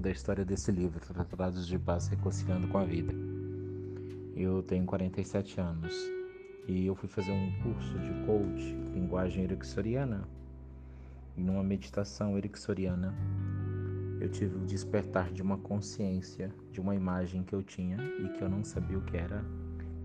pouco da história desse livro, Tratados de Paz Reconciliando com a Vida. Eu tenho 47 anos e eu fui fazer um curso de coach, linguagem ericksoniana. E numa meditação ericksoniana, eu tive o despertar de uma consciência de uma imagem que eu tinha e que eu não sabia o que era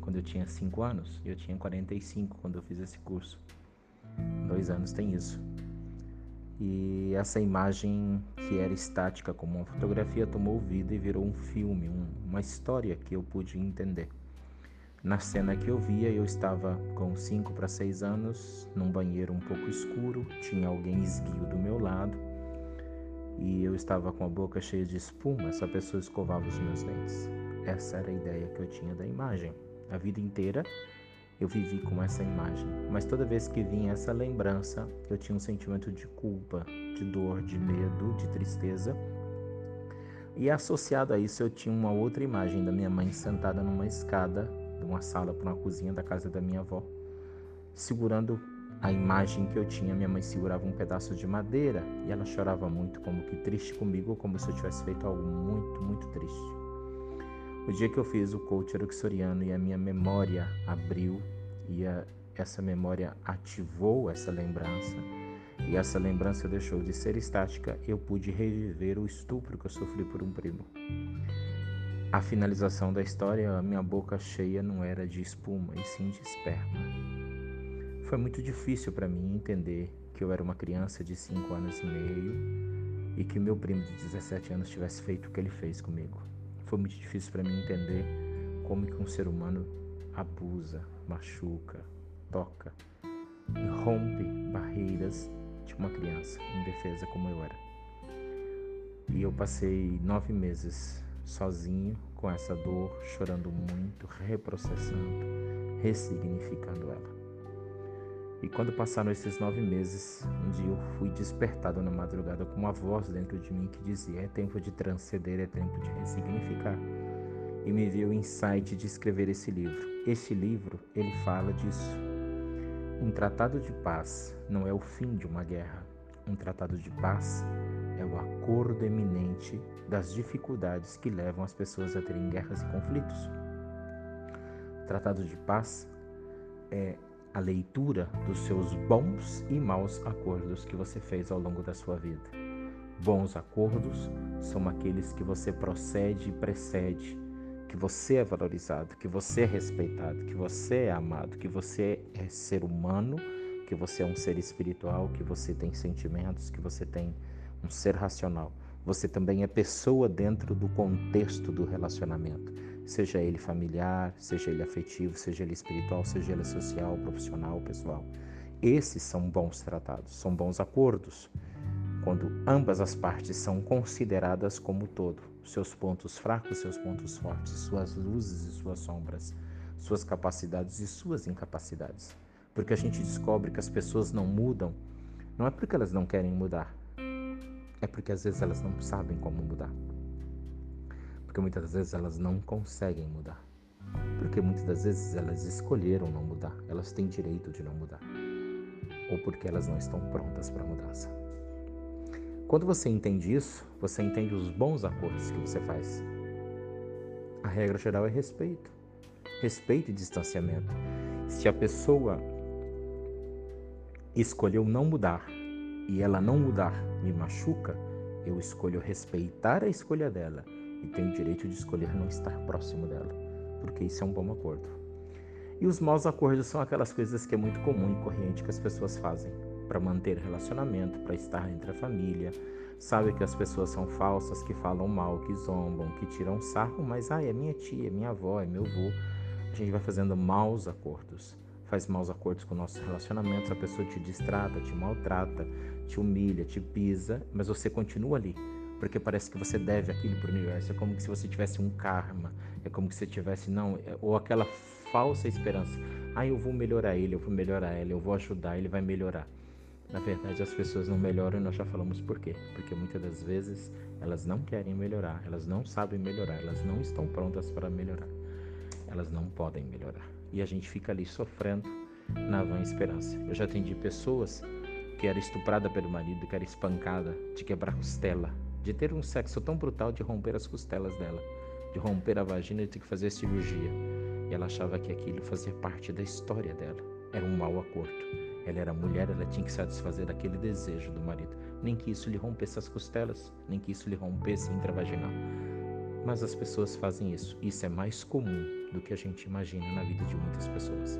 quando eu tinha 5 anos. Eu tinha 45 quando eu fiz esse curso. Dois anos tem isso. E essa imagem que era estática como uma fotografia tomou vida e virou um filme, um, uma história que eu pude entender. Na cena que eu via, eu estava com 5 para 6 anos, num banheiro um pouco escuro, tinha alguém esguio do meu lado e eu estava com a boca cheia de espuma, essa pessoa escovava os meus dentes. Essa era a ideia que eu tinha da imagem. A vida inteira eu vivi com essa imagem, mas toda vez que vinha essa lembrança, eu tinha um sentimento de culpa, de dor, de medo, de tristeza. E associado a isso, eu tinha uma outra imagem da minha mãe sentada numa escada de uma sala para uma cozinha da casa da minha avó, segurando a imagem que eu tinha. Minha mãe segurava um pedaço de madeira e ela chorava muito, como que triste comigo, como se eu tivesse feito algo muito, muito triste. O dia que eu fiz o coach eruxoriano e a minha memória abriu e a, essa memória ativou essa lembrança e essa lembrança deixou de ser estática, eu pude reviver o estupro que eu sofri por um primo. A finalização da história, a minha boca cheia não era de espuma, e sim de esperma. Foi muito difícil para mim entender que eu era uma criança de 5 anos e meio e que meu primo de 17 anos tivesse feito o que ele fez comigo. Foi muito difícil para mim entender como que um ser humano abusa, machuca, toca e rompe barreiras de uma criança indefesa como eu era. E eu passei nove meses sozinho com essa dor, chorando muito, reprocessando, ressignificando ela. E quando passaram esses nove meses, um dia eu fui despertado na madrugada com uma voz dentro de mim que dizia: é tempo de transcender, é tempo de ressignificar. E me veio o insight de escrever esse livro. Este livro, ele fala disso. Um tratado de paz não é o fim de uma guerra. Um tratado de paz é o acordo eminente das dificuldades que levam as pessoas a terem guerras e conflitos. Tratado de paz é a leitura dos seus bons e maus acordos que você fez ao longo da sua vida. Bons acordos são aqueles que você procede e precede, que você é valorizado, que você é respeitado, que você é amado, que você é ser humano, que você é um ser espiritual, que você tem sentimentos, que você tem um ser racional. Você também é pessoa dentro do contexto do relacionamento seja ele familiar, seja ele afetivo, seja ele espiritual, seja ele social, profissional, pessoal. Esses são bons tratados, são bons acordos, quando ambas as partes são consideradas como todo, seus pontos fracos, seus pontos fortes, suas luzes e suas sombras, suas capacidades e suas incapacidades. Porque a gente descobre que as pessoas não mudam, não é porque elas não querem mudar, é porque às vezes elas não sabem como mudar porque muitas vezes elas não conseguem mudar. Porque muitas das vezes elas escolheram não mudar, elas têm direito de não mudar. Ou porque elas não estão prontas para mudança. Quando você entende isso, você entende os bons acordos que você faz. A regra geral é respeito. Respeito e distanciamento. Se a pessoa escolheu não mudar e ela não mudar me machuca, eu escolho respeitar a escolha dela e tem o direito de escolher não estar próximo dela, porque isso é um bom acordo. E os maus acordos são aquelas coisas que é muito comum e corrente que as pessoas fazem para manter relacionamento, para estar entre a família. Sabe que as pessoas são falsas, que falam mal, que zombam, que tiram sarro, mas ah, é minha tia, é minha avó, é meu avô. A gente vai fazendo maus acordos. Faz maus acordos com nossos relacionamentos, a pessoa te distrata, te maltrata, te humilha, te pisa, mas você continua ali porque parece que você deve aquilo para o universo. É como se você tivesse um karma, é como se você tivesse não, é, ou aquela falsa esperança. Ah, eu vou melhorar ele, eu vou melhorar ela, eu vou ajudar, ele vai melhorar. Na verdade, as pessoas não melhoram e nós já falamos por quê? Porque muitas das vezes elas não querem melhorar, elas não sabem melhorar, elas não estão prontas para melhorar. Elas não podem melhorar. E a gente fica ali sofrendo na vã esperança. Eu já atendi pessoas que era estuprada pelo marido, que era espancada, de quebrar costela, de ter um sexo tão brutal de romper as costelas dela, de romper a vagina e ter que fazer cirurgia. E ela achava que aquilo fazia parte da história dela. Era um mau acordo. Ela era mulher, ela tinha que satisfazer aquele desejo do marido. Nem que isso lhe rompesse as costelas, nem que isso lhe rompesse intravaginal. Mas as pessoas fazem isso. Isso é mais comum do que a gente imagina na vida de muitas pessoas.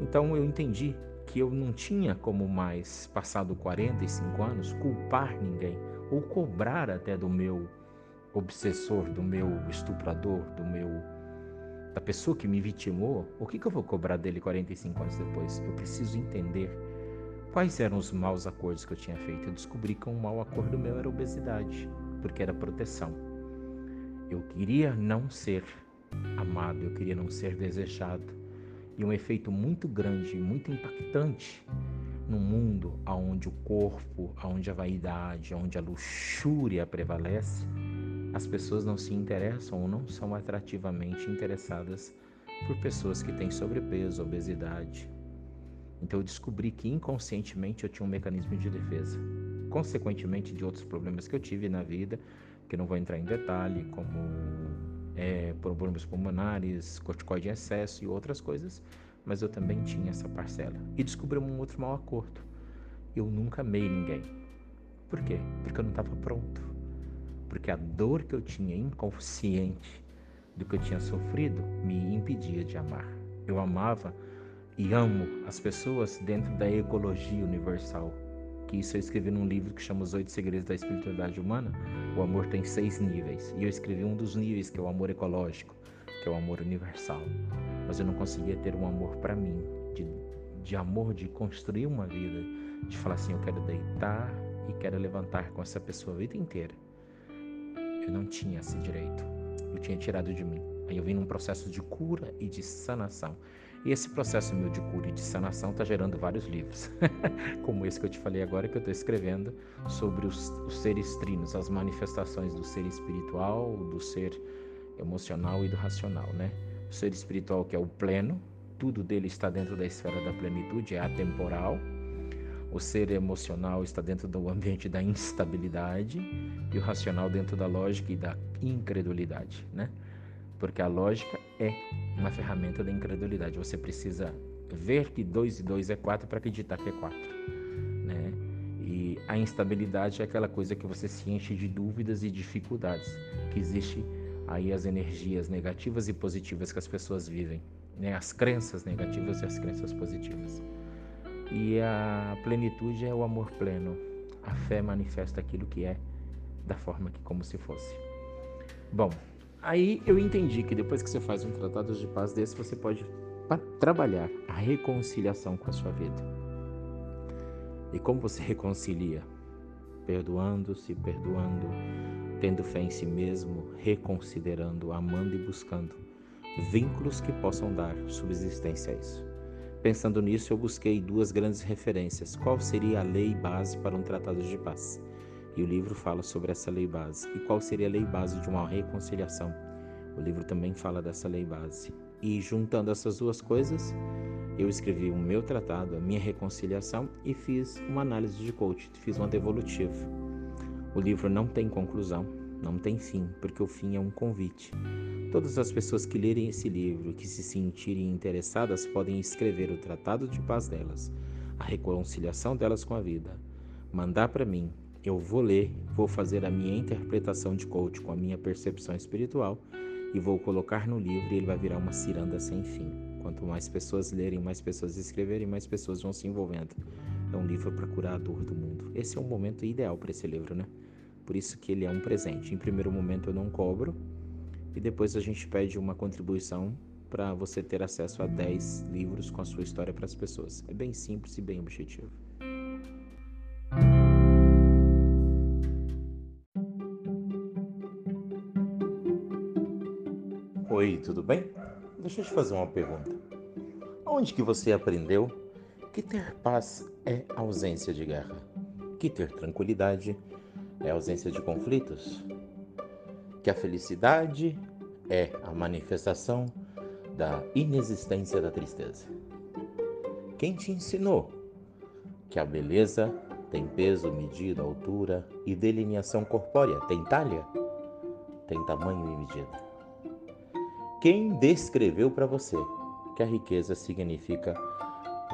Então eu entendi que eu não tinha como mais, passado 45 anos, culpar ninguém ou cobrar até do meu obsessor, do meu estuprador, do meu da pessoa que me vitimou, o que, que eu vou cobrar dele 45 anos depois? Eu preciso entender quais eram os maus acordos que eu tinha feito. Eu descobri que um mau acordo meu era obesidade, porque era proteção. Eu queria não ser amado, eu queria não ser desejado e um efeito muito grande, muito impactante no mundo onde o corpo, onde a vaidade, onde a luxúria prevalece, as pessoas não se interessam ou não são atrativamente interessadas por pessoas que têm sobrepeso, obesidade. Então eu descobri que inconscientemente eu tinha um mecanismo de defesa. Consequentemente de outros problemas que eu tive na vida, que não vou entrar em detalhe, como é, problemas pulmonares, corticoide em excesso e outras coisas, mas eu também tinha essa parcela. E descobri um outro mau acordo. Eu nunca amei ninguém. Por quê? Porque eu não estava pronto. Porque a dor que eu tinha inconsciente do que eu tinha sofrido me impedia de amar. Eu amava e amo as pessoas dentro da ecologia universal, que isso eu escrevi num livro que chama Os Oito Segredos da Espiritualidade Humana. O amor tem seis níveis. E eu escrevi um dos níveis, que é o amor ecológico, que é o amor universal. Mas eu não conseguia ter um amor para mim, de, de amor de construir uma vida, de falar assim: eu quero deitar e quero levantar com essa pessoa a vida inteira. Eu não tinha esse direito. Eu tinha tirado de mim. Aí eu vim num processo de cura e de sanação. E esse processo meu de cura e de sanação está gerando vários livros, como esse que eu te falei agora, que eu estou escrevendo sobre os, os, seres trinos, as manifestações do ser espiritual, do ser emocional e do racional, né? O ser espiritual que é o pleno, tudo dele está dentro da esfera da plenitude, é atemporal. O ser emocional está dentro do ambiente da instabilidade e o racional dentro da lógica e da incredulidade, né? Porque a lógica é uma ferramenta da incredulidade. Você precisa ver que 2 e 2 é 4 para acreditar que é 4. Né? E a instabilidade é aquela coisa que você se enche de dúvidas e dificuldades, que existe aí as energias negativas e positivas que as pessoas vivem, né? as crenças negativas e as crenças positivas. E a plenitude é o amor pleno. A fé manifesta aquilo que é da forma que como se fosse. Bom, Aí eu entendi que depois que você faz um tratado de paz desse, você pode trabalhar a reconciliação com a sua vida. E como você reconcilia? Perdoando-se, perdoando, tendo fé em si mesmo, reconsiderando, amando e buscando vínculos que possam dar subsistência a isso. Pensando nisso, eu busquei duas grandes referências. Qual seria a lei base para um tratado de paz? E o livro fala sobre essa lei base. E qual seria a lei base de uma reconciliação? O livro também fala dessa lei base. E juntando essas duas coisas, eu escrevi o meu tratado, a minha reconciliação e fiz uma análise de coach, fiz uma devolutiva. O livro não tem conclusão, não tem fim, porque o fim é um convite. Todas as pessoas que lerem esse livro, que se sentirem interessadas, podem escrever o tratado de paz delas, a reconciliação delas com a vida, mandar para mim eu vou ler, vou fazer a minha interpretação de coach com a minha percepção espiritual e vou colocar no livro e ele vai virar uma ciranda sem fim. Quanto mais pessoas lerem, mais pessoas escreverem, mais pessoas vão se envolvendo. É um livro para curar a dor do mundo. Esse é um momento ideal para esse livro, né? Por isso que ele é um presente. Em primeiro momento eu não cobro e depois a gente pede uma contribuição para você ter acesso a 10 livros com a sua história para as pessoas. É bem simples e bem objetivo. Oi, tudo bem? Deixa eu te fazer uma pergunta. Onde que você aprendeu que ter paz é ausência de guerra? Que ter tranquilidade é ausência de conflitos? Que a felicidade é a manifestação da inexistência da tristeza? Quem te ensinou que a beleza Tem peso, medida, altura e delineação corpórea? Tem talha? Tem tamanho e medida? Quem descreveu para você que a riqueza significa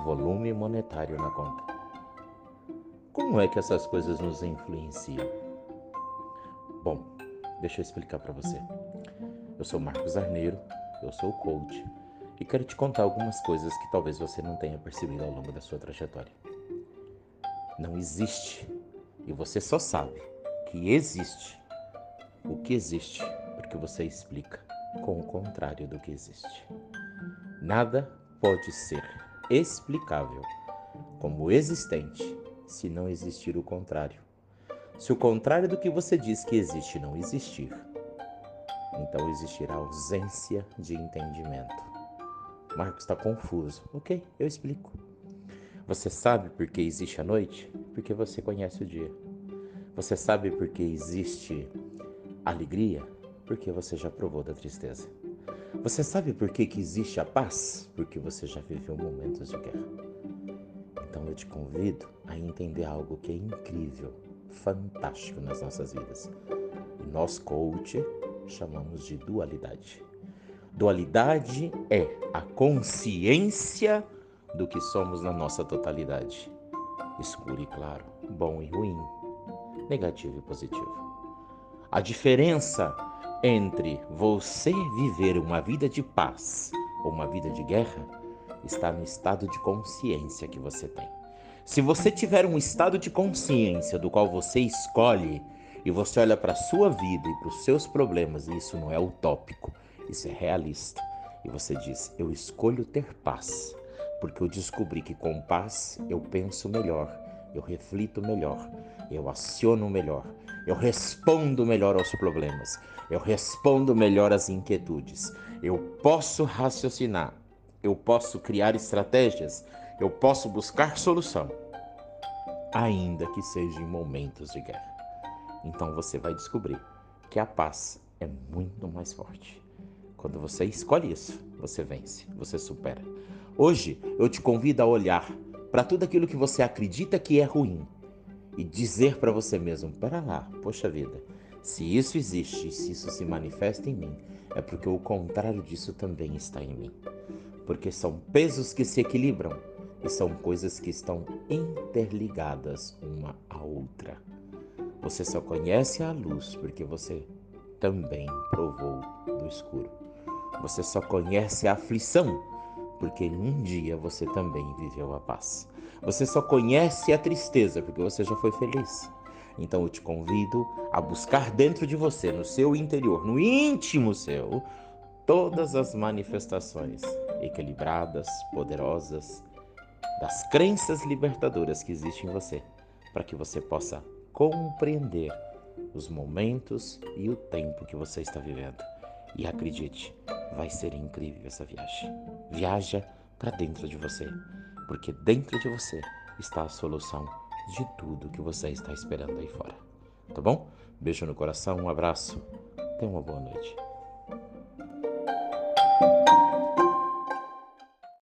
volume monetário na conta? Como é que essas coisas nos influenciam? Bom, deixa eu explicar para você. Eu sou Marcos Arneiro, eu sou coach e quero te contar algumas coisas que talvez você não tenha percebido ao longo da sua trajetória. Não existe, e você só sabe que existe o que existe porque você explica com o contrário do que existe. Nada pode ser explicável como existente se não existir o contrário. Se o contrário do que você diz que existe não existir, então existirá ausência de entendimento. Marcos está confuso. Ok, eu explico. Você sabe por que existe a noite? Porque você conhece o dia. Você sabe por que existe alegria? Porque você já provou da tristeza. Você sabe por que, que existe a paz? Porque você já viveu momentos de guerra. Então eu te convido a entender algo que é incrível, fantástico nas nossas vidas. E nós, coach, chamamos de dualidade. Dualidade é a consciência do que somos na nossa totalidade: escuro e claro, bom e ruim, negativo e positivo. A diferença entre você viver uma vida de paz ou uma vida de guerra está no estado de consciência que você tem. Se você tiver um estado de consciência do qual você escolhe e você olha para a sua vida e para os seus problemas, e isso não é utópico, isso é realista, e você diz: Eu escolho ter paz, porque eu descobri que com paz eu penso melhor, eu reflito melhor, eu aciono melhor, eu respondo melhor aos problemas, eu respondo melhor às inquietudes, eu posso raciocinar, eu posso criar estratégias, eu posso buscar solução, ainda que seja em momentos de guerra. Então você vai descobrir que a paz é muito mais forte. Quando você escolhe isso, você vence, você supera. Hoje eu te convido a olhar para tudo aquilo que você acredita que é ruim e dizer para você mesmo: para lá, poxa vida, se isso existe se isso se manifesta em mim, é porque o contrário disso também está em mim. Porque são pesos que se equilibram e são coisas que estão interligadas uma à outra. Você só conhece a luz porque você também provou do escuro. Você só conhece a aflição porque um dia você também viveu a paz. Você só conhece a tristeza porque você já foi feliz. Então eu te convido a buscar dentro de você, no seu interior, no íntimo seu, todas as manifestações equilibradas, poderosas, das crenças libertadoras que existem em você, para que você possa compreender os momentos e o tempo que você está vivendo. E acredite, vai ser incrível essa viagem. Viaja para dentro de você, porque dentro de você está a solução de tudo que você está esperando aí fora. Tá bom? Beijo no coração, um abraço. Tenha uma boa noite.